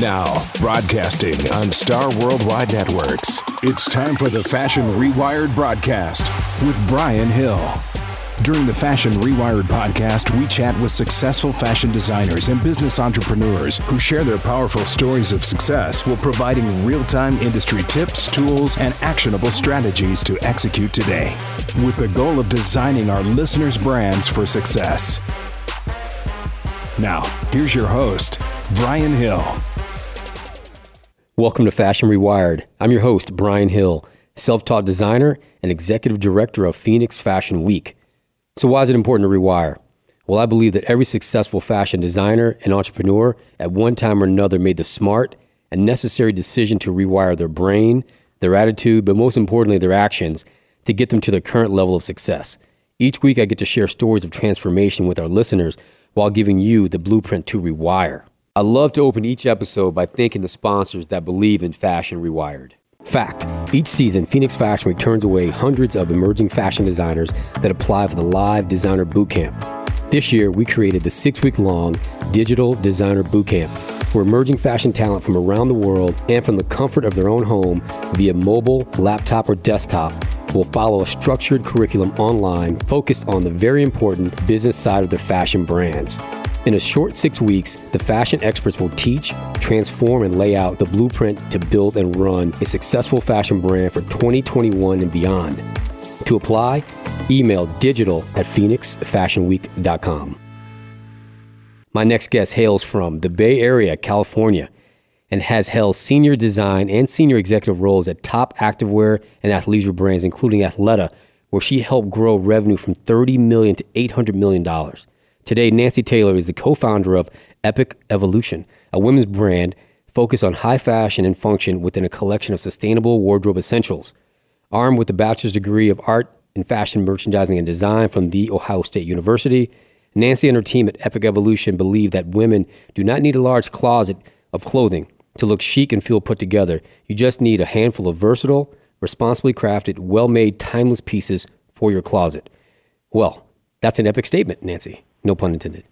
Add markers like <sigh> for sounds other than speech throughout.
Now, broadcasting on Star Worldwide Networks, it's time for the Fashion Rewired broadcast with Brian Hill. During the Fashion Rewired podcast, we chat with successful fashion designers and business entrepreneurs who share their powerful stories of success while providing real time industry tips, tools, and actionable strategies to execute today, with the goal of designing our listeners' brands for success. Now, here's your host, Brian Hill. Welcome to Fashion Rewired. I'm your host, Brian Hill, self taught designer and executive director of Phoenix Fashion Week. So, why is it important to rewire? Well, I believe that every successful fashion designer and entrepreneur at one time or another made the smart and necessary decision to rewire their brain, their attitude, but most importantly, their actions to get them to their current level of success. Each week, I get to share stories of transformation with our listeners while giving you the blueprint to rewire. I love to open each episode by thanking the sponsors that believe in Fashion Rewired. Fact Each season, Phoenix Fashion Week turns away hundreds of emerging fashion designers that apply for the live designer bootcamp. This year, we created the six week long digital designer bootcamp where emerging fashion talent from around the world and from the comfort of their own home via mobile, laptop, or desktop will follow a structured curriculum online focused on the very important business side of their fashion brands. In a short six weeks, the fashion experts will teach, transform, and lay out the blueprint to build and run a successful fashion brand for 2021 and beyond. To apply, email digital at phoenixfashionweek.com. My next guest hails from the Bay Area, California, and has held senior design and senior executive roles at top activewear and athleisure brands, including Athleta, where she helped grow revenue from 30 million to $800 million. Today, Nancy Taylor is the co founder of Epic Evolution, a women's brand focused on high fashion and function within a collection of sustainable wardrobe essentials. Armed with a bachelor's degree of art in fashion merchandising and design from The Ohio State University, Nancy and her team at Epic Evolution believe that women do not need a large closet of clothing to look chic and feel put together. You just need a handful of versatile, responsibly crafted, well made, timeless pieces for your closet. Well, that's an epic statement, Nancy. No pun intended.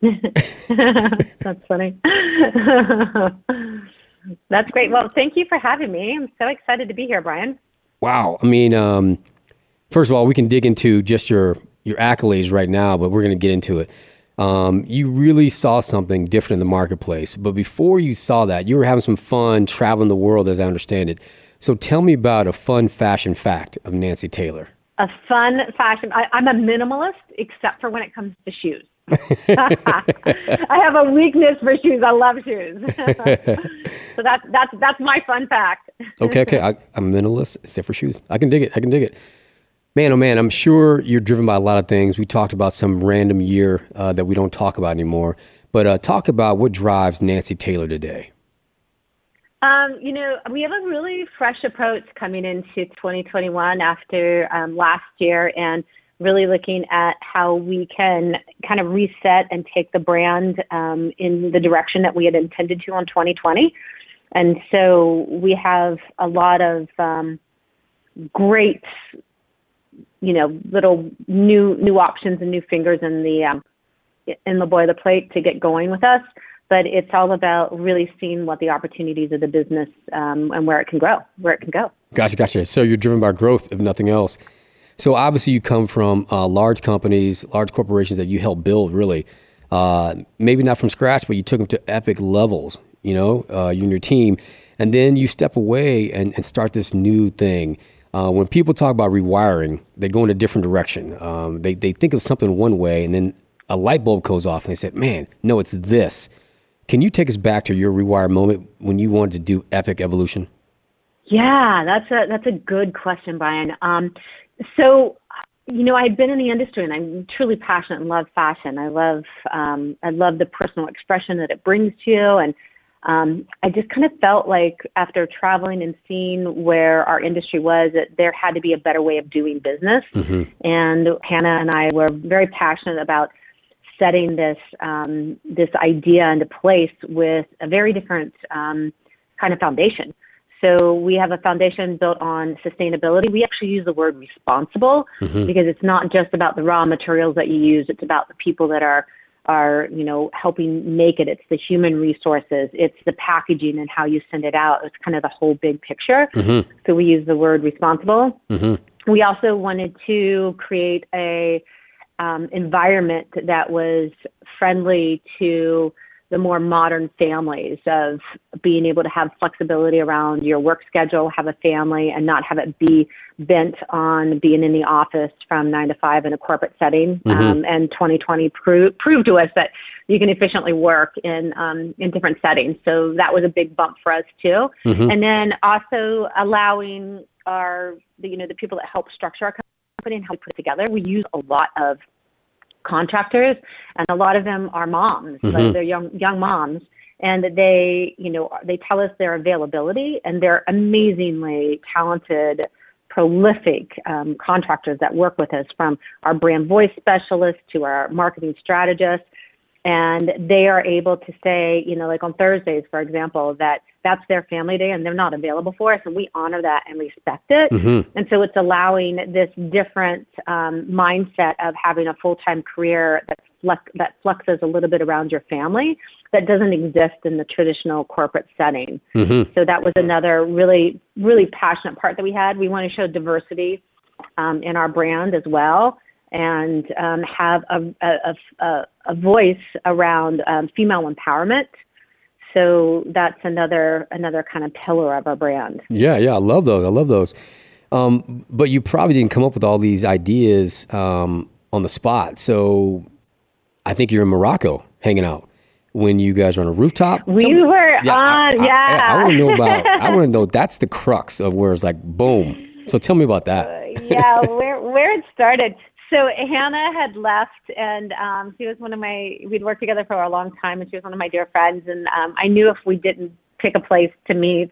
<laughs> That's funny. <laughs> That's great. Well, thank you for having me. I'm so excited to be here, Brian. Wow. I mean, um, first of all, we can dig into just your your accolades right now, but we're going to get into it. Um, you really saw something different in the marketplace, but before you saw that, you were having some fun traveling the world, as I understand it. So, tell me about a fun fashion fact of Nancy Taylor a fun fashion. I, I'm a minimalist, except for when it comes to shoes. <laughs> <laughs> I have a weakness for shoes. I love shoes. <laughs> so that's that's that's my fun fact. okay, okay. I, am a minimalist except for shoes. I can dig it. I can dig it. Man, oh man, I'm sure you're driven by a lot of things. We talked about some random year uh, that we don't talk about anymore, but uh, talk about what drives Nancy Taylor today. Um, you know, we have a really fresh approach coming into 2021 after um, last year and really looking at how we can kind of reset and take the brand um, in the direction that we had intended to on 2020. And so we have a lot of um, great, you know, little new new options and new fingers in the um, in the boilerplate to get going with us but it's all about really seeing what the opportunities of the business um, and where it can grow, where it can go. Gotcha, gotcha. So you're driven by growth, if nothing else. So obviously, you come from uh, large companies, large corporations that you helped build. Really, uh, maybe not from scratch, but you took them to epic levels. You know, uh, you and your team, and then you step away and, and start this new thing. Uh, when people talk about rewiring, they go in a different direction. Um, they they think of something one way, and then a light bulb goes off, and they say, "Man, no, it's this." Can you take us back to your rewire moment when you wanted to do epic evolution? Yeah, that's a that's a good question, Brian. Um, so, you know, I've been in the industry and I'm truly passionate and love fashion. I love um, I love the personal expression that it brings to you, and um, I just kind of felt like after traveling and seeing where our industry was, that there had to be a better way of doing business. Mm-hmm. And Hannah and I were very passionate about setting this um, this idea into place with a very different um, kind of foundation. So we have a foundation built on sustainability. We actually use the word responsible mm-hmm. because it's not just about the raw materials that you use; it's about the people that are are, you know, helping make it. It's the human resources, it's the packaging and how you send it out. It's kind of the whole big picture. Mm-hmm. So we use the word responsible. Mm-hmm. We also wanted to create a um, environment that was friendly to the more modern families of being able to have flexibility around your work schedule, have a family, and not have it be bent on being in the office from nine to five in a corporate setting. Mm-hmm. Um, and 2020 pro- proved to us that you can efficiently work in um, in different settings. So that was a big bump for us too. Mm-hmm. And then also allowing our the, you know the people that help structure our company and how we put it together. We use a lot of contractors, and a lot of them are moms, mm-hmm. like they're young young moms, and they you know they tell us their availability, and they're amazingly talented prolific um, contractors that work with us from our brand voice specialists to our marketing strategists and they are able to say, you know, like on Thursdays, for example, that that's their family day and they're not available for us, and we honor that and respect it. Mm-hmm. And so it's allowing this different um, mindset of having a full time career that flex, that fluxes a little bit around your family that doesn't exist in the traditional corporate setting. Mm-hmm. So that was another really really passionate part that we had. We want to show diversity um, in our brand as well and um, have a, a, a, a, voice around um, female empowerment. So that's another another kind of pillar of our brand. Yeah, yeah, I love those. I love those. Um, but you probably didn't come up with all these ideas um, on the spot. So I think you're in Morocco hanging out when you guys are on a rooftop. We me, were yeah, on, I, yeah. I, I, I want to know about. I want to know that's the crux of where it's like boom. So tell me about that. Uh, yeah, where where it started. So Hannah had left, and um, she was one of my. We'd worked together for a long time, and she was one of my dear friends. And um, I knew if we didn't pick a place to meet,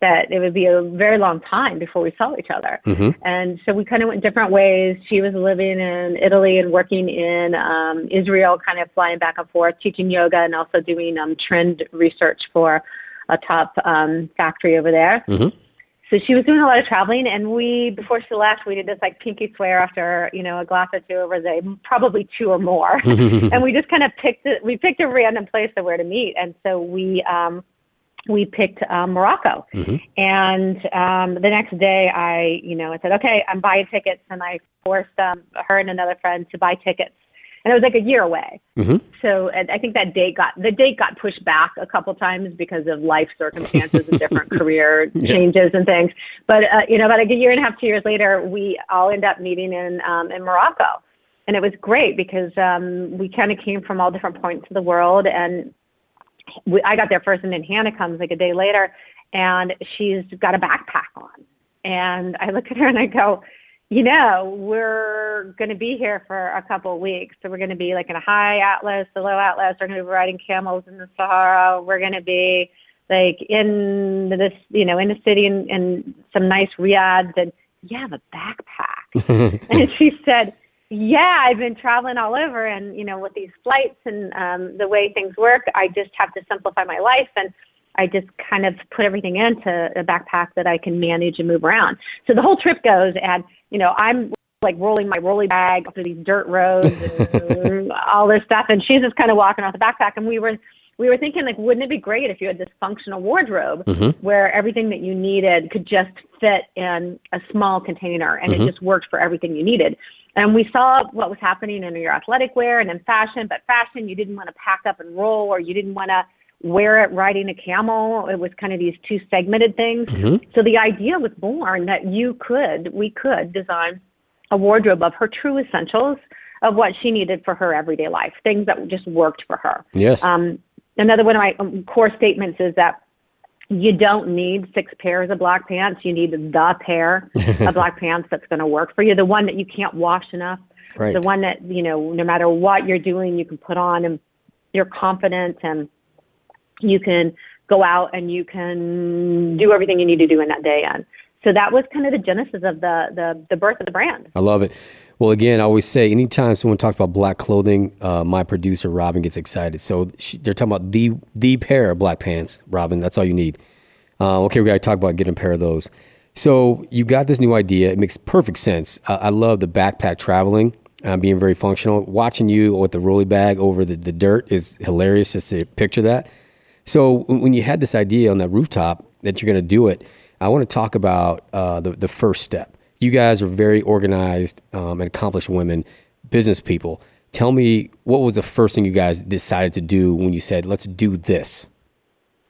that it would be a very long time before we saw each other. Mm-hmm. And so we kind of went different ways. She was living in Italy and working in um, Israel, kind of flying back and forth, teaching yoga, and also doing um, trend research for a top um, factory over there. Mm-hmm so she was doing a lot of traveling and we before she left we did this like pinky swear after you know a glass or two of rosé probably two or more <laughs> and we just kind of picked it we picked a random place of where to meet and so we um we picked um, Morocco. Mm-hmm. And um, the next day, I, you know, I said, okay, I'm buying tickets, and I forced um, her and another friend to buy tickets and it was like a year away. Mm-hmm. So I think that date got the date got pushed back a couple times because of life circumstances and different <laughs> career yeah. changes and things. But uh, you know, about like a year and a half, two years later, we all end up meeting in um, in Morocco, and it was great because um, we kind of came from all different points of the world, and we, I got there first, and then Hannah comes like a day later, and she's got a backpack on, and I look at her and I go you know, we're going to be here for a couple of weeks. So we're going to be like in a high atlas, a low atlas. We're going to be riding camels in the Sahara. We're going to be like in this, you know, in the city and, and some nice riads. And you have a backpack. <laughs> and she said, yeah, I've been traveling all over and, you know, with these flights and um, the way things work, I just have to simplify my life. And I just kind of put everything into a backpack that I can manage and move around. So the whole trip goes and you know, I'm like rolling my rolly bag through these dirt roads <laughs> and all this stuff, and she's just kind of walking off the backpack. And we were we were thinking like, wouldn't it be great if you had this functional wardrobe mm-hmm. where everything that you needed could just fit in a small container and mm-hmm. it just worked for everything you needed. And we saw what was happening in your athletic wear and in fashion, but fashion you didn't want to pack up and roll or you didn't want to wear it riding a camel. It was kind of these two segmented things. Mm-hmm. So the idea was born that you could, we could design a wardrobe of her true essentials of what she needed for her everyday life, things that just worked for her. Yes. Um, another one of my um, core statements is that you don't need six pairs of black pants. You need the pair of <laughs> black pants that's going to work for you, the one that you can't wash enough, right. the one that, you know, no matter what you're doing, you can put on and you're confident and you can go out and you can do everything you need to do in that day. And so that was kind of the genesis of the, the, the birth of the brand. I love it. Well, again, I always say anytime someone talks about black clothing, uh, my producer Robin gets excited. So she, they're talking about the the pair of black pants, Robin. That's all you need. Uh, okay, we got to talk about getting a pair of those. So you got this new idea. It makes perfect sense. I, I love the backpack traveling. uh, being very functional. Watching you with the rolly bag over the, the dirt is hilarious just to picture that. So when you had this idea on that rooftop that you're going to do it, I want to talk about uh, the, the first step. You guys are very organized um, and accomplished women, business people. Tell me what was the first thing you guys decided to do when you said, let's do this?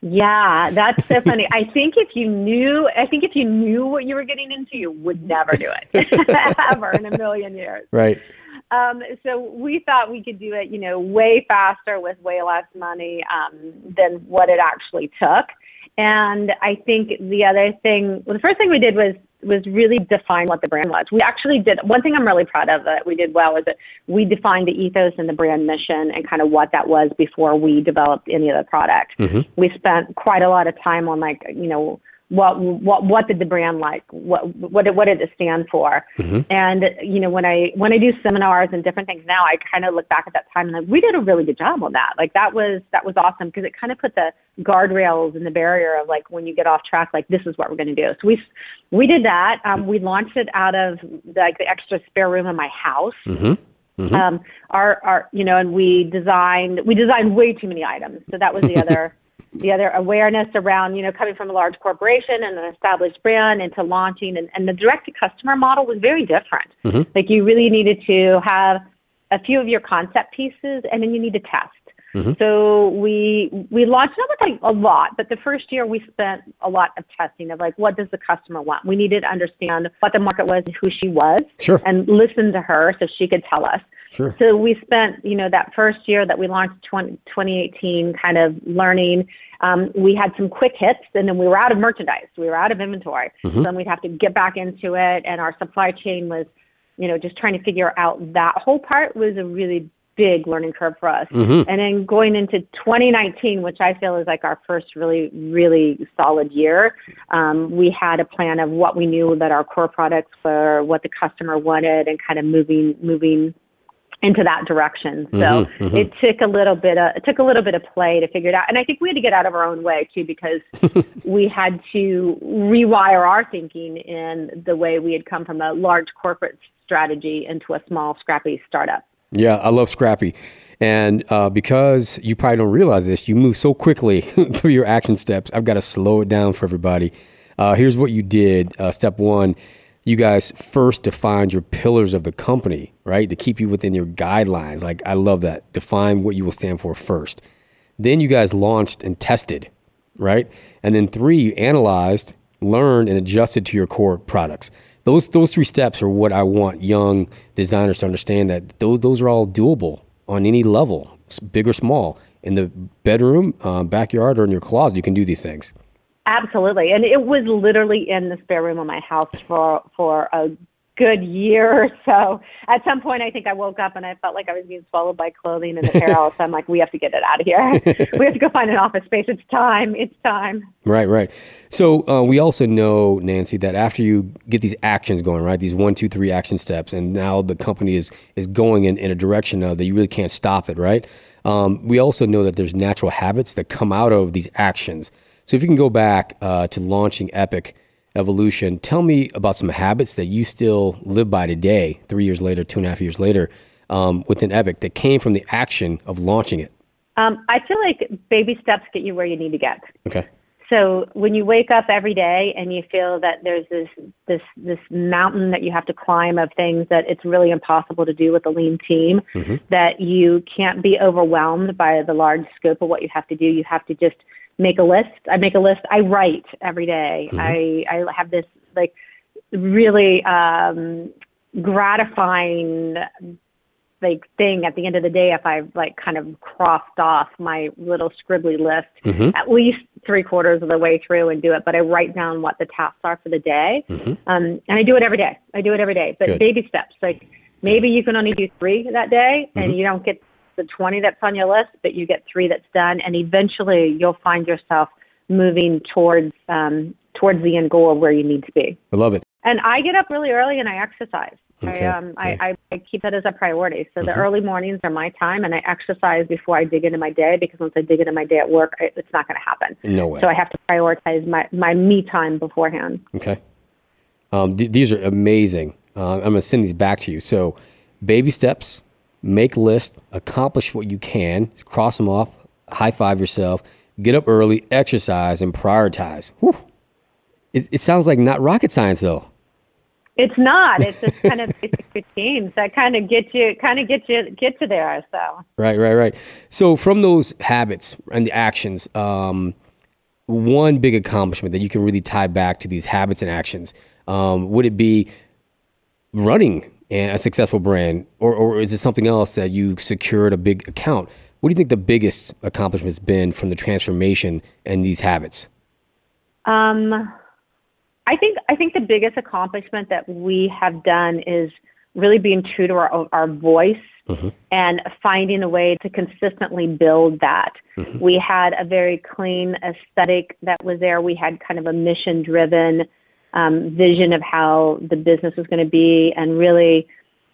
Yeah, that's so funny. I think if you knew, I think if you knew what you were getting into, you would never do it <laughs> ever in a million years. Right. Um, so we thought we could do it, you know, way faster with way less money um, than what it actually took. And I think the other thing, well, the first thing we did was was really define what the brand was. We actually did one thing I'm really proud of that we did well is that we defined the ethos and the brand mission and kind of what that was before we developed any of the product. Mm-hmm. We spent quite a lot of time on like, you know, what what what did the brand like what what did, what did it stand for mm-hmm. and you know when i when i do seminars and different things now i kind of look back at that time and like we did a really good job on that like that was that was awesome because it kind of put the guardrails and the barrier of like when you get off track like this is what we're going to do so we we did that um we launched it out of like the extra spare room in my house mm-hmm. Mm-hmm. Um, our, our, you know, and we designed, we designed way too many items. So that was the <laughs> other, the other awareness around, you know, coming from a large corporation and an established brand into launching and, and the direct to customer model was very different. Mm-hmm. Like you really needed to have a few of your concept pieces and then you need to test. Mm-hmm. So we we launched not with like a lot, but the first year we spent a lot of testing of like what does the customer want. We needed to understand what the market was, who she was, sure. and listen to her so she could tell us. Sure. So we spent, you know, that first year that we launched 20, 2018 kind of learning. Um, we had some quick hits and then we were out of merchandise. We were out of inventory. Mm-hmm. So then we'd have to get back into it. And our supply chain was, you know, just trying to figure out that whole part was a really big learning curve for us. Mm-hmm. And then going into 2019, which I feel is like our first really, really solid year, um, we had a plan of what we knew that our core products were, what the customer wanted, and kind of moving, moving into that direction. So mm-hmm, mm-hmm. it took a little bit of it took a little bit of play to figure it out. And I think we had to get out of our own way too because <laughs> we had to rewire our thinking in the way we had come from a large corporate strategy into a small scrappy startup. Yeah, I love scrappy. And uh, because you probably don't realize this, you move so quickly <laughs> through your action steps. I've got to slow it down for everybody. Uh, here's what you did. Uh, step one, you guys first defined your pillars of the company, right? To keep you within your guidelines. Like, I love that. Define what you will stand for first. Then you guys launched and tested, right? And then three, you analyzed, learned, and adjusted to your core products. Those, those three steps are what I want young designers to understand that those, those are all doable on any level, big or small. In the bedroom, uh, backyard, or in your closet, you can do these things. Absolutely, and it was literally in the spare room of my house for for a good year or so. At some point, I think I woke up and I felt like I was being swallowed by clothing and apparel. so I'm like, we have to get it out of here. <laughs> we have to go find an office space. It's time. It's time. Right, right. So uh, we also know, Nancy, that after you get these actions going, right, these one, two, three action steps, and now the company is is going in, in a direction of that you really can't stop it, right? Um, we also know that there's natural habits that come out of these actions. So if you can go back uh, to launching Epic Evolution, tell me about some habits that you still live by today, three years later, two and a half years later, um, within Epic that came from the action of launching it. Um, I feel like baby steps get you where you need to get. Okay. So when you wake up every day and you feel that there's this this this mountain that you have to climb of things that it's really impossible to do with a lean team, mm-hmm. that you can't be overwhelmed by the large scope of what you have to do. You have to just make a list. I make a list. I write every day. Mm-hmm. I I have this like really um gratifying like thing at the end of the day if I've like kind of crossed off my little scribbly list mm-hmm. at least three quarters of the way through and do it. But I write down what the tasks are for the day. Mm-hmm. Um, and I do it every day. I do it every day. But Good. baby steps. Like maybe you can only do three that day and mm-hmm. you don't get the 20 that's on your list, but you get three that's done, and eventually you'll find yourself moving towards um, towards the end goal of where you need to be. I love it. And I get up really early and I exercise. Okay. I, um, okay. I, I, keep that as a priority. So mm-hmm. the early mornings are my time, and I exercise before I dig into my day because once I dig into my day at work, it's not going to happen. No way. So I have to prioritize my, my me time beforehand. Okay. Um, th- these are amazing. Uh, I'm going to send these back to you. So baby steps, make list, accomplish what you can, cross them off, high five yourself, get up early, exercise, and prioritize. Whew. It, it sounds like not rocket science though. It's not. It's just kind of <laughs> basic routines that kind of get you, kind of get you, get to there. So right, right, right. So from those habits and the actions, um, one big accomplishment that you can really tie back to these habits and actions um, would it be running a successful brand, or, or is it something else that you secured a big account? What do you think the biggest accomplishment has been from the transformation and these habits? Um, I think I think the biggest accomplishment that we have done is really being true to our our voice mm-hmm. and finding a way to consistently build that. Mm-hmm. We had a very clean aesthetic that was there. We had kind of a mission driven um, vision of how the business was going to be, and really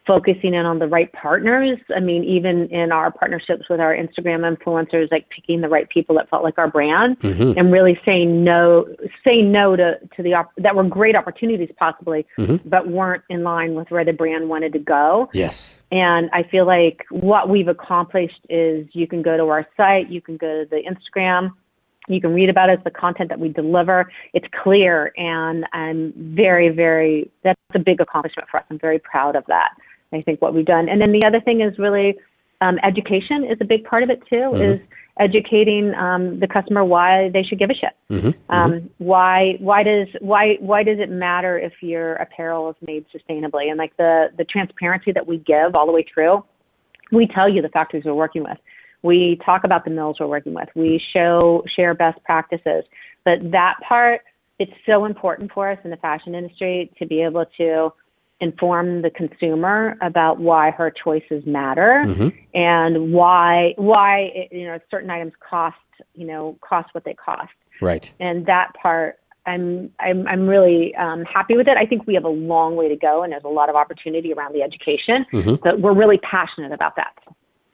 focusing in on the right partners. I mean, even in our partnerships with our Instagram influencers, like picking the right people that felt like our brand mm-hmm. and really saying no, saying no to, to the, op- that were great opportunities possibly, mm-hmm. but weren't in line with where the brand wanted to go. Yes. And I feel like what we've accomplished is you can go to our site, you can go to the Instagram, you can read about it, the content that we deliver. It's clear, and I'm very, very, that's a big accomplishment for us. I'm very proud of that. I think what we've done. And then the other thing is really um, education is a big part of it too. Mm-hmm. Is educating um, the customer why they should give a shit. Mm-hmm. Um, mm-hmm. Why why does why why does it matter if your apparel is made sustainably? And like the the transparency that we give all the way through, we tell you the factories we're working with. We talk about the mills we're working with. We show share best practices. But that part, it's so important for us in the fashion industry to be able to inform the consumer about why her choices matter mm-hmm. and why why you know certain items cost you know cost what they cost. Right. And that part I'm I'm I'm really um, happy with it. I think we have a long way to go, and there's a lot of opportunity around the education. Mm-hmm. But we're really passionate about that.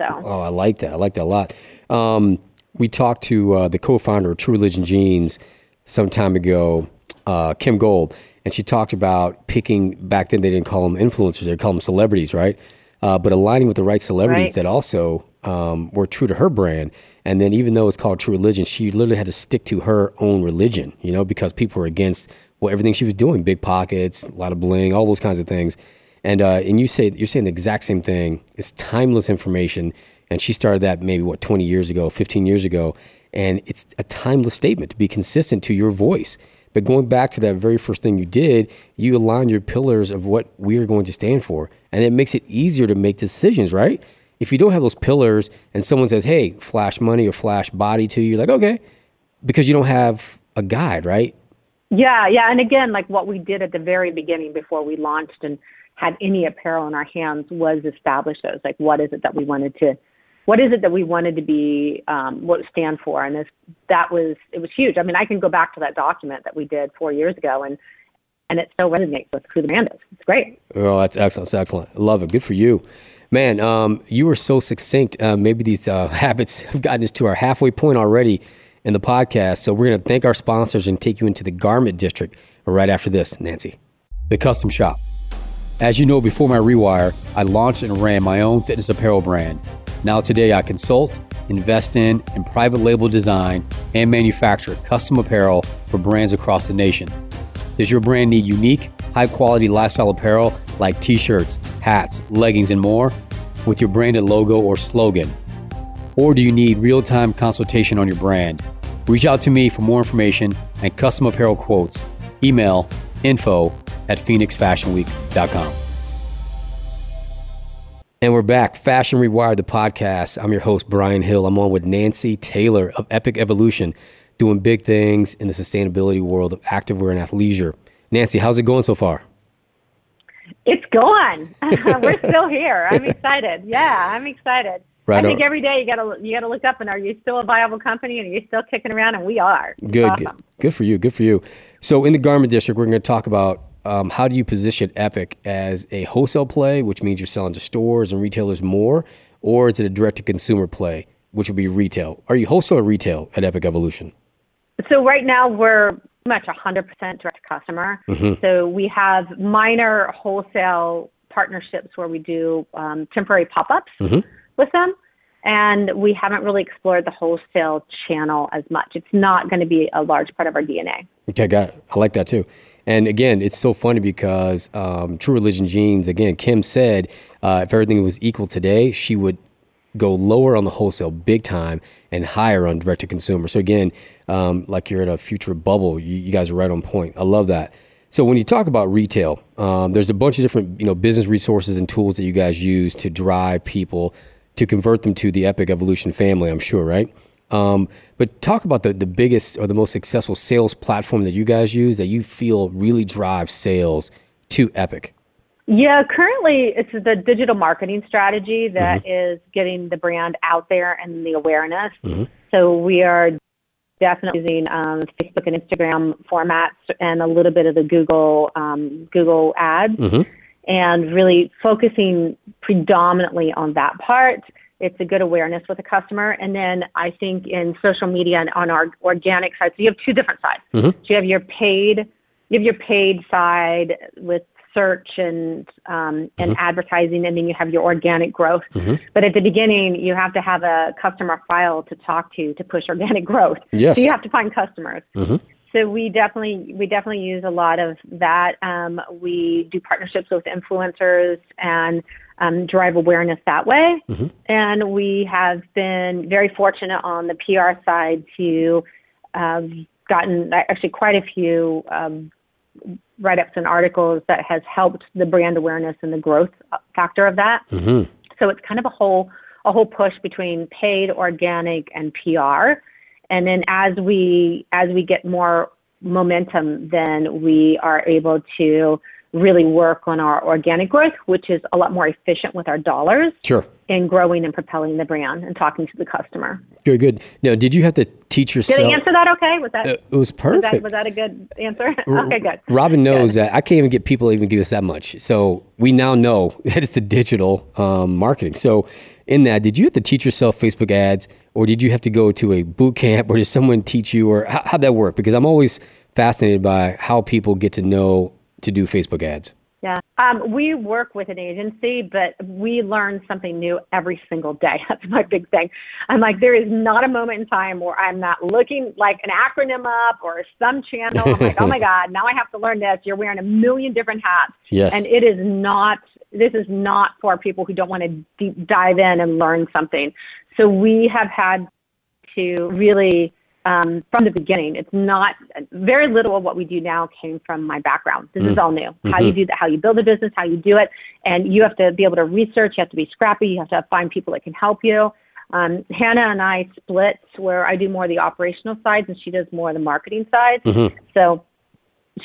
So. Oh, I like that. I like that a lot. Um, we talked to uh, the co-founder of True Religion Jeans some time ago, uh, Kim Gold, and she talked about picking back then they didn't call them influencers they called them celebrities right uh, but aligning with the right celebrities right. that also um, were true to her brand and then even though it's called true religion she literally had to stick to her own religion you know because people were against well everything she was doing big pockets a lot of bling all those kinds of things and uh, and you say you're saying the exact same thing it's timeless information and she started that maybe what 20 years ago 15 years ago and it's a timeless statement to be consistent to your voice but going back to that very first thing you did, you align your pillars of what we are going to stand for. And it makes it easier to make decisions, right? If you don't have those pillars and someone says, hey, flash money or flash body to you, you're like, okay, because you don't have a guide, right? Yeah, yeah. And again, like what we did at the very beginning before we launched and had any apparel in our hands was establish those. Like, what is it that we wanted to what is it that we wanted to be, um, what stand for? And this, that was, it was huge. I mean, I can go back to that document that we did four years ago and, and it still resonates with who the brand is. It's great. Oh, that's excellent. That's excellent. Love it. Good for you. Man, um, you were so succinct. Uh, maybe these uh, <laughs> habits have gotten us to our halfway point already in the podcast. So we're going to thank our sponsors and take you into the garment district right after this, Nancy. The Custom Shop. As you know, before my rewire, I launched and ran my own fitness apparel brand now, today, I consult, invest in, and private label design and manufacture custom apparel for brands across the nation. Does your brand need unique, high quality lifestyle apparel like t shirts, hats, leggings, and more with your branded logo or slogan? Or do you need real time consultation on your brand? Reach out to me for more information and custom apparel quotes. Email info at phoenixfashionweek.com. And we're back. Fashion Rewired, the podcast. I'm your host, Brian Hill. I'm on with Nancy Taylor of Epic Evolution, doing big things in the sustainability world of activewear and athleisure. Nancy, how's it going so far? It's going. <laughs> we're still here. I'm <laughs> excited. Yeah, I'm excited. Right I think on. every day you gotta you gotta look up and are you still a viable company and are you still kicking around and we are. Good, awesome. good, good for you. Good for you. So in the garment district, we're going to talk about um, how do you position Epic as a wholesale play, which means you're selling to stores and retailers more, or is it a direct to consumer play, which would be retail? Are you wholesale or retail at Epic Evolution? So right now we're much 100% direct to customer. Mm-hmm. So we have minor wholesale partnerships where we do um, temporary pop-ups mm-hmm. with them and we haven't really explored the wholesale channel as much. It's not going to be a large part of our DNA. Okay, got it. I like that too. And again, it's so funny because um, True Religion Jeans, again, Kim said uh, if everything was equal today, she would go lower on the wholesale big time and higher on direct to consumer. So again, um, like you're in a future bubble, you, you, guys are right on point. I love that. So when you talk about retail, um, there's a bunch of different you know business resources and tools that you guys use to drive people to convert them to the Epic Evolution family, I'm sure, right? Um, but talk about the, the biggest or the most successful sales platform that you guys use that you feel really drives sales to Epic. Yeah, currently it's the digital marketing strategy that mm-hmm. is getting the brand out there and the awareness. Mm-hmm. So we are definitely using um, Facebook and Instagram formats and a little bit of the Google um, Google ads. Mm-hmm and really focusing predominantly on that part. It's a good awareness with the customer. And then I think in social media and on our organic side, so you have two different sides. Mm-hmm. So you have your paid, you have your paid side with search and um, and mm-hmm. advertising, and then you have your organic growth. Mm-hmm. But at the beginning, you have to have a customer file to talk to to push organic growth. Yes. So you have to find customers. Mm-hmm so we definitely we definitely use a lot of that. Um, we do partnerships with influencers and um, drive awareness that way. Mm-hmm. And we have been very fortunate on the PR side to have gotten actually quite a few um, write-ups and articles that has helped the brand awareness and the growth factor of that. Mm-hmm. So it's kind of a whole a whole push between paid, organic, and PR and then as we as we get more momentum, then we are able to really work on our organic growth, which is a lot more efficient with our dollars. Sure. In growing and propelling the brand and talking to the customer. Good, good. Now, did you have to teach yourself? Did I answer that okay? Was that? Uh, it was perfect. Was that, was that a good answer? <laughs> okay, good. Robin knows good. that I can't even get people to even give us that much. So we now know <laughs> that it's the digital um, marketing. So in that, did you have to teach yourself Facebook ads, or did you have to go to a boot camp, or did someone teach you, or how, how'd that work? Because I'm always fascinated by how people get to know to do Facebook ads. Yeah. Um, we work with an agency, but we learn something new every single day. <laughs> That's my big thing. I'm like, there is not a moment in time where I'm not looking like an acronym up or some channel. I'm like, oh my <laughs> God, now I have to learn this. You're wearing a million different hats. Yes. And it is not, this is not for people who don't want to deep dive in and learn something. So we have had to really um, from the beginning. It's not very little of what we do now came from my background. This mm. is all new. Mm-hmm. How you do that, how you build a business, how you do it, and you have to be able to research. You have to be scrappy. You have to find people that can help you. Um, Hannah and I split where I do more of the operational sides and she does more of the marketing side. Mm-hmm. So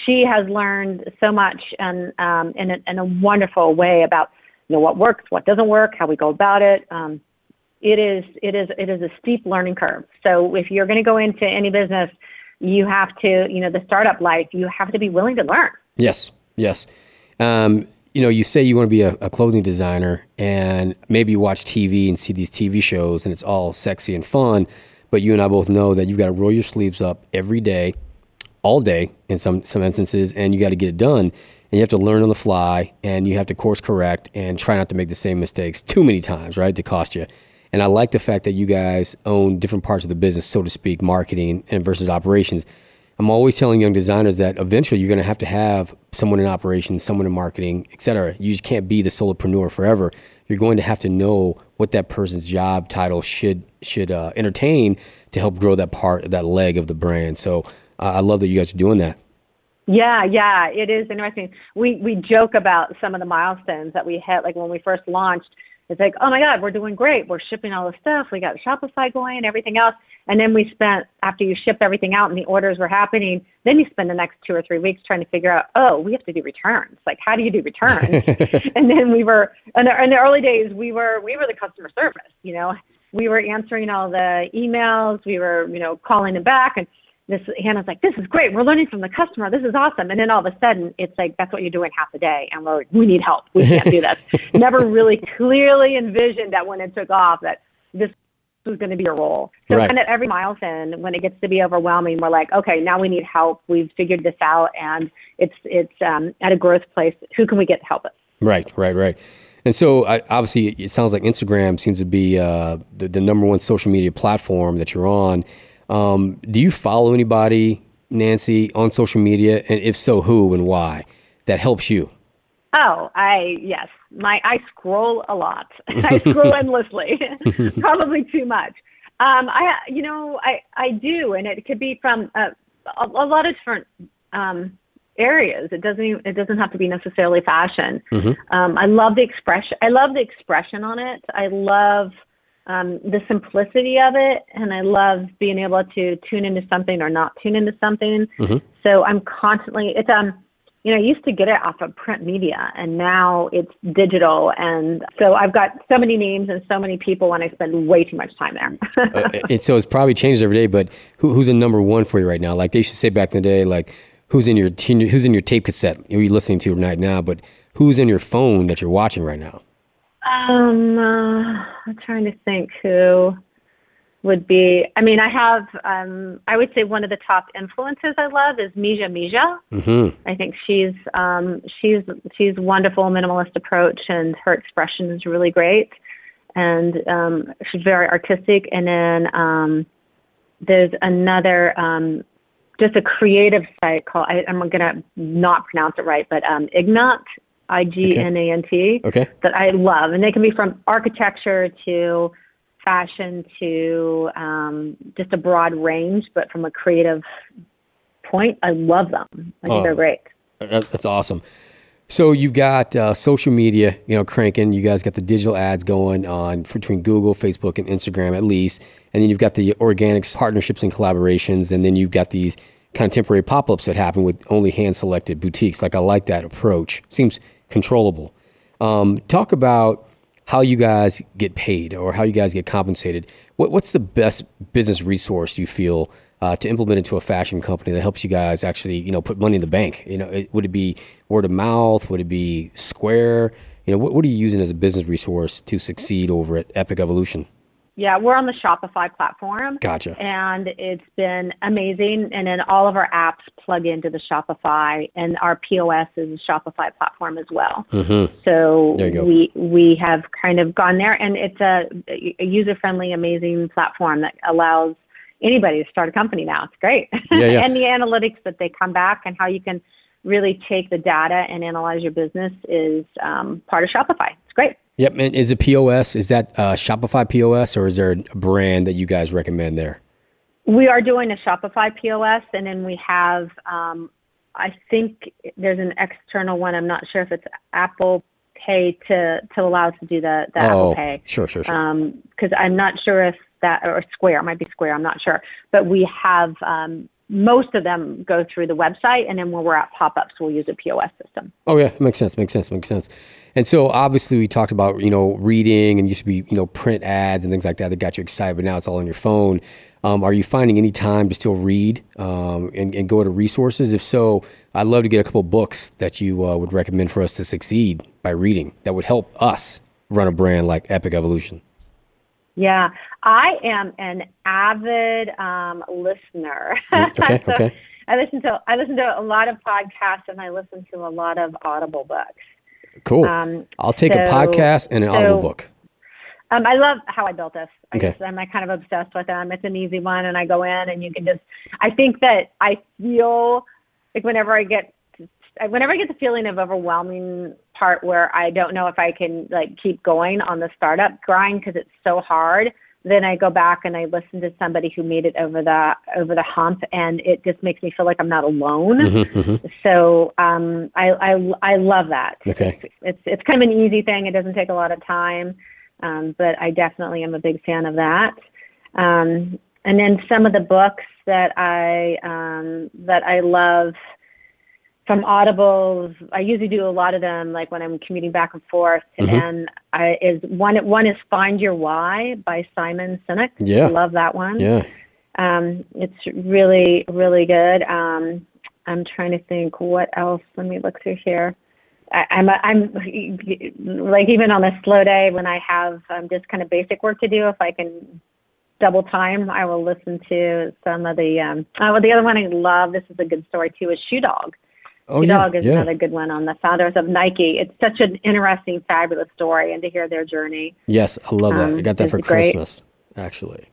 she has learned so much and um, in, a, in a wonderful way about you know what works, what doesn't work, how we go about it. Um, it is it is it is a steep learning curve. So if you're going to go into any business, you have to you know the startup life. You have to be willing to learn. Yes, yes. Um, you know, you say you want to be a, a, clothing designer, and maybe you watch TV and see these TV shows, and it's all sexy and fun. But you and I both know that you've got to roll your sleeves up every day, all day in some some instances, and you got to get it done. And you have to learn on the fly, and you have to course correct and try not to make the same mistakes too many times, right? To cost you. And I like the fact that you guys own different parts of the business, so to speak, marketing and versus operations. I'm always telling young designers that eventually you're going to have to have someone in operations, someone in marketing, et cetera. You just can't be the solopreneur forever. You're going to have to know what that person's job title should should uh, entertain to help grow that part, that leg of the brand. So uh, I love that you guys are doing that. Yeah, yeah, it is interesting. We we joke about some of the milestones that we hit, like when we first launched it's like, oh my God, we're doing great. We're shipping all the stuff. We got Shopify going and everything else. And then we spent, after you ship everything out and the orders were happening, then you spend the next two or three weeks trying to figure out, oh, we have to do returns. Like, how do you do returns? <laughs> and then we were, in the, in the early days, we were, we were the customer service, you know, we were answering all the emails. We were, you know, calling them back and, this Hannah's like, this is great. We're learning from the customer. This is awesome. And then all of a sudden, it's like that's what you're doing half the day, and we're we need help. We can't do this. <laughs> Never really clearly envisioned that when it took off that this was going to be a role. So right. kind of every milestone, when it gets to be overwhelming, we're like, okay, now we need help. We've figured this out, and it's it's um, at a growth place. Who can we get to help us? Right, right, right. And so, I, obviously, it sounds like Instagram seems to be uh, the, the number one social media platform that you're on. Um, do you follow anybody, Nancy, on social media? And if so, who and why? That helps you. Oh, I yes, my I scroll a lot. <laughs> I scroll <laughs> endlessly, <laughs> probably too much. Um, I you know I I do, and it could be from uh, a, a lot of different um, areas. It doesn't even, it doesn't have to be necessarily fashion. Mm-hmm. Um, I love the expression. I love the expression on it. I love um, the simplicity of it, and I love being able to tune into something or not tune into something. Mm-hmm. So I'm constantly it's um you know, I used to get it off of print media and now it's digital. And so I've got so many names and so many people and I spend way too much time there. uh, <laughs> and so it's probably changed every day, but who, who's the number one for you right now? Like they used to say back in the day, like who's in your, who's in your tape cassette you're you listening to right now, but who's in your phone that you're watching right now? Um, uh, I'm trying to think who would be I mean I have um I would say one of the top influences I love is Mija Mija. Mm-hmm. I think she's um she's she's wonderful minimalist approach and her expression is really great and um she's very artistic and then um there's another um just a creative site called I, I'm gonna not pronounce it right but um Ignant I G N A N T okay. that I love and they can be from architecture to fashion to um, just a broad range, but from a creative point, I love them. I think oh, they're great. That's awesome. So you've got uh, social media, you know, cranking. You guys got the digital ads going on between Google, Facebook, and Instagram at least, and then you've got the organic partnerships and collaborations, and then you've got these kind of temporary pop-ups that happen with only hand-selected boutiques. Like I like that approach. Seems controllable. Um, talk about how you guys get paid or how you guys get compensated. What, what's the best business resource you feel uh, to implement into a fashion company that helps you guys actually, you know, put money in the bank? You know, it, would it be word of mouth? Would it be Square? You know, what, what are you using as a business resource to succeed over at Epic Evolution? Yeah, we're on the Shopify platform. Gotcha. And it's been amazing. And then all of our apps plug into the Shopify, and our POS is a Shopify platform as well. Mm-hmm. So we we have kind of gone there, and it's a, a user friendly, amazing platform that allows anybody to start a company now. It's great. Yeah, yeah. <laughs> and the analytics that they come back and how you can really take the data and analyze your business is um, part of Shopify. It's great. Yep. And is it POS? Is that uh, Shopify POS or is there a brand that you guys recommend there? We are doing a Shopify POS, and then we have, um, I think there's an external one. I'm not sure if it's Apple Pay to to allow us to do the, the oh, Apple Pay. Sure, sure, sure. Because um, I'm not sure if that or Square it might be Square. I'm not sure, but we have um, most of them go through the website, and then when we're at pop-ups, we'll use a POS system. Oh yeah, makes sense. Makes sense. Makes sense. And so obviously we talked about you know reading and used to be you know print ads and things like that that got you excited, but now it's all on your phone. Um, are you finding any time to still read um, and, and, go to resources? If so, I'd love to get a couple books that you uh, would recommend for us to succeed by reading that would help us run a brand like Epic Evolution. Yeah, I am an avid um, listener. Mm, <laughs> okay, so okay. I listen to I listen to a lot of podcasts and I listen to a lot of Audible books. Cool. Um, I'll take so, a podcast and an so, Audible book. Um, I love how I built this. I okay. just, I'm like kind of obsessed with them. It's an easy one, and I go in and you can just. I think that I feel like whenever I get, whenever I get the feeling of overwhelming part where I don't know if I can like keep going on the startup grind because it's so hard. Then I go back and I listen to somebody who made it over the over the hump, and it just makes me feel like I'm not alone. Mm-hmm, mm-hmm. So um, I, I I love that. Okay, it's, it's it's kind of an easy thing. It doesn't take a lot of time, um, but I definitely am a big fan of that. Um, and then some of the books that I um, that I love from audibles i usually do a lot of them like when i'm commuting back and forth mm-hmm. and i is one one is find your why by simon sinek yeah love that one yeah um it's really really good um i'm trying to think what else let me look through here I, I'm I'm like even on a slow day when I have um, just kind of basic work to do. If I can double time, I will listen to some of the. Um, oh, well, the other one I love. This is a good story too. Is Shoe Dog Oh, Shoe yeah, Dog is yeah. another good one on the founders of Nike. It's such an interesting, fabulous story, and to hear their journey. Yes, I love that. I Um, got that for great. Christmas, actually.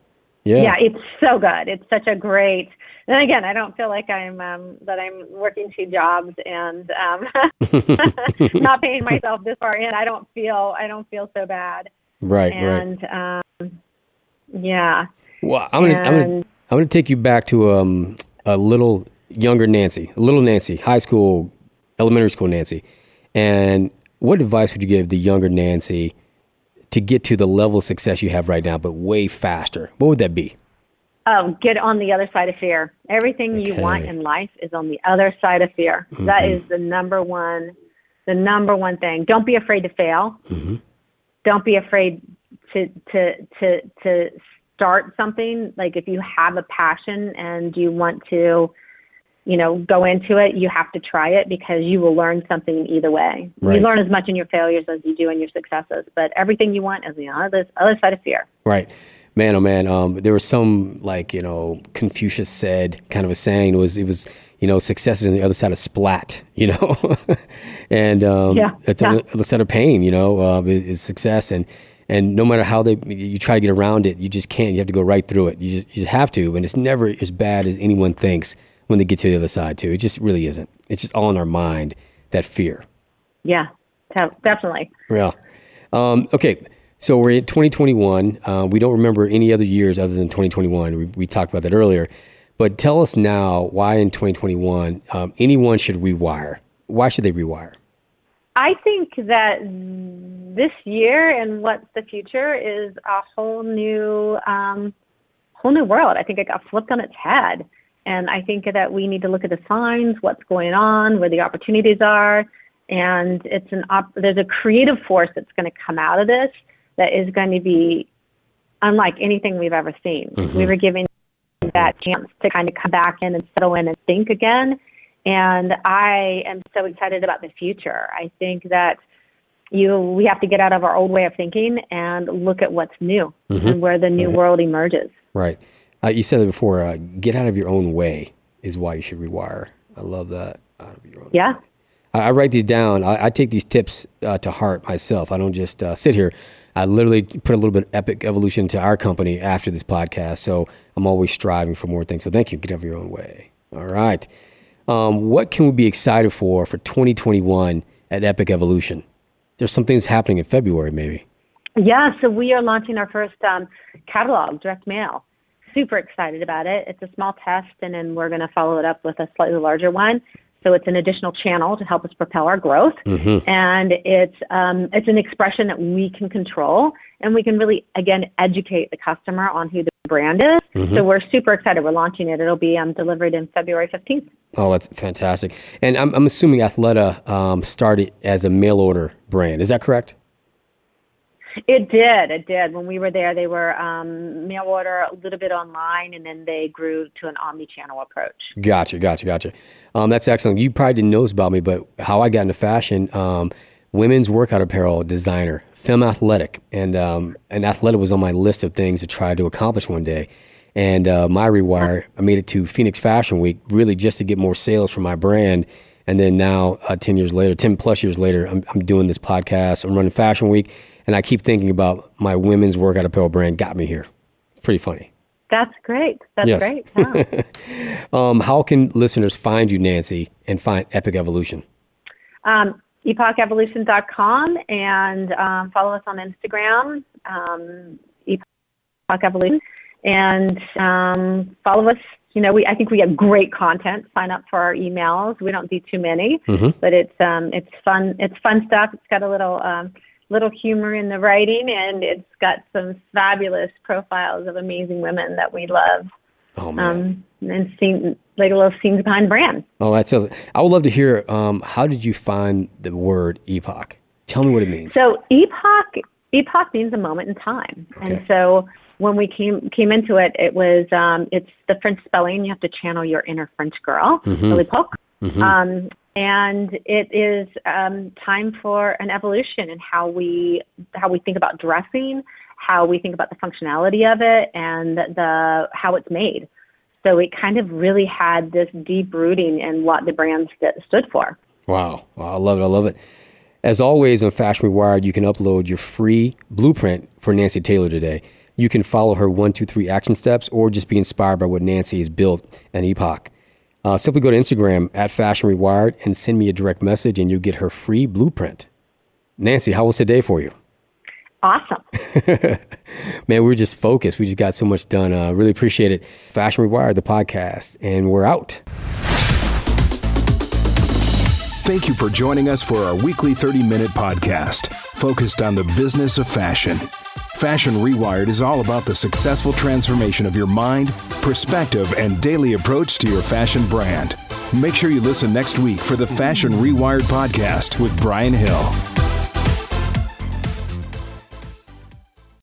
Yeah. Yeah. it's so good. It's such a great. And again, I don't feel like I'm um, that I'm working two jobs and um, <laughs> not paying myself this far in. I don't feel I don't feel so bad. right, right. And um, yeah, Well, I'm gonna, I'm gonna, I'm gonna take you back to um, a little younger Nancy, little Nancy, high school, elementary school Nancy, and what advice would you give the younger Nancy to get to the level of success you have right now, but way faster? What would that be? um, get on the other side of fear. Everything you want in life is on the other side of fear. That Mm-hmm. is the number one, the number one thing. Don't be afraid to fail. Mm-hmm. Don't be afraid to to to to start something. Like if you have a passion and you want to, you know, go into it, you have to try it because you will learn something either way. Right. You learn as much in your failures as you do in your successes. But everything you want is the other other side of fear. Right. Man, oh man, um, there was some like you know Confucius said kind of a saying it was it was you know success is on the other side of splat, <laughs> you know, and um, Yeah, it's on the other side of pain, you know, uh, is, is success, and and no matter how they you try to get around it, you just can't. You have to go right through it. You just, you just have to, and it's never as bad as anyone thinks when they get to the other side. Too, it just really isn't. It's just all in our mind that fear. Yeah, definitely. Yeah. Um, okay. So we're in 2021. Uh, we don't remember any other years other than 2021. We, we talked about that earlier. But tell us now why in 2021 um, anyone should rewire. Why should they rewire? I think that this year and what's the future is a whole new, um, whole new world. I think it got flipped on its head, and I think that we need to look at the signs, what's going on, where the opportunities are, and it's an op- there's a creative force that's going to come out of this that is going to be unlike anything we've ever seen. Mm-hmm. We were given that chance to kind of come back in and settle in and think again. And I am so excited about the future. I think that you we have to get out of our old way of thinking and look at what's new mm-hmm. and where the new mm-hmm. world emerges. Right. Uh, you said it before. Uh, get out of your own way is why you should rewire. I love that. Out of your own. Yeah. I, I write these down. I, I take these tips uh, to heart myself. I don't just uh, sit here. I literally put a little bit of epic evolution to our company after this podcast. So I'm always striving for more things. So thank you. Get out of your own way. All right. Um, what can we be excited for for 2021 at Epoque Evolution? There's some things happening in February, maybe. Yeah, so we are launching our first um, catalog, direct mail. Super excited about it. It's a small test, and then we're going to follow it up with a slightly larger one. So it's an additional channel to help us propel our growth, and it's um, it's an expression that we can control, and we can really again educate the customer on who the brand is. So we're super excited. We're launching it. It'll be um, delivered in February fifteenth. Oh, that's fantastic. And I'm, I'm assuming Athleta um, started as a mail order brand. Is that correct? It did. It did. When we were there, they were um, mail order, a little bit online, and then they grew to an omni-channel approach. Gotcha, gotcha, gotcha. Um, that's excellent. You probably didn't know this about me, but how I got into fashion, um, women's workout apparel designer, femme athletic, and um, and athletic was on my list of things to try to accomplish one day. And uh, my rewire, I made it to Phoenix Fashion Week, really just to get more sales for my brand. And then now, uh, ten years later, ten plus years later, I'm, I'm doing this podcast. I'm running Fashion Week, and I keep thinking about my women's workout apparel brand. Got me here. Pretty funny. That's great. That's Yes. great. <laughs> Wow. Um, how can listeners find you, Nancy, and find Epoque Evolution? um, epoqueevolution.com and um, follow us on Instagram, um, Epoque Evolution, and um, follow us. You know, we I think we have great content. Sign up for our emails. We don't do too many, but it's um, it's fun. It's fun stuff. It's got a little um, little humor in the writing, and it's got some fabulous profiles of amazing women that we love. Oh man. Um, and scene, like little scenes behind brand. oh, that sounds. I would love to hear. Um, how did you find the word epoch? Tell me what it means. So epoch epoch means a moment in time, Okay. and so when we came came into it, it was um, it's the French spelling. You have to channel your inner French girl, Mm-hmm. l'époque. Um, and it is um, time for an evolution in how we how we think about dressing, how we think about the functionality of it, and the how it's made. So it kind of really had this deep rooting in what the brand st- stood for. Wow. wow. I love it. I love it. As always on Fashion Rewired, you can upload your free blueprint for Nancy Taylor today. You can follow her one, two, three action steps or just be inspired by what Nancy has built an Epoque. Uh, simply go to Instagram at Fashion Rewired and send me a direct message, and you'll get her free blueprint. Nancy, how was today for you? Awesome. <laughs> Man, we're just focused. We just got so much done. Uh, really appreciate it. Fashion Rewired, the podcast, and we're out. Thank you for joining us for our weekly 30 minute podcast focused on the business of fashion. Fashion Rewired is all about the successful transformation of your mind, perspective, and daily approach to your fashion brand. Make sure you listen next week for the Fashion Rewired podcast with Brian Hill.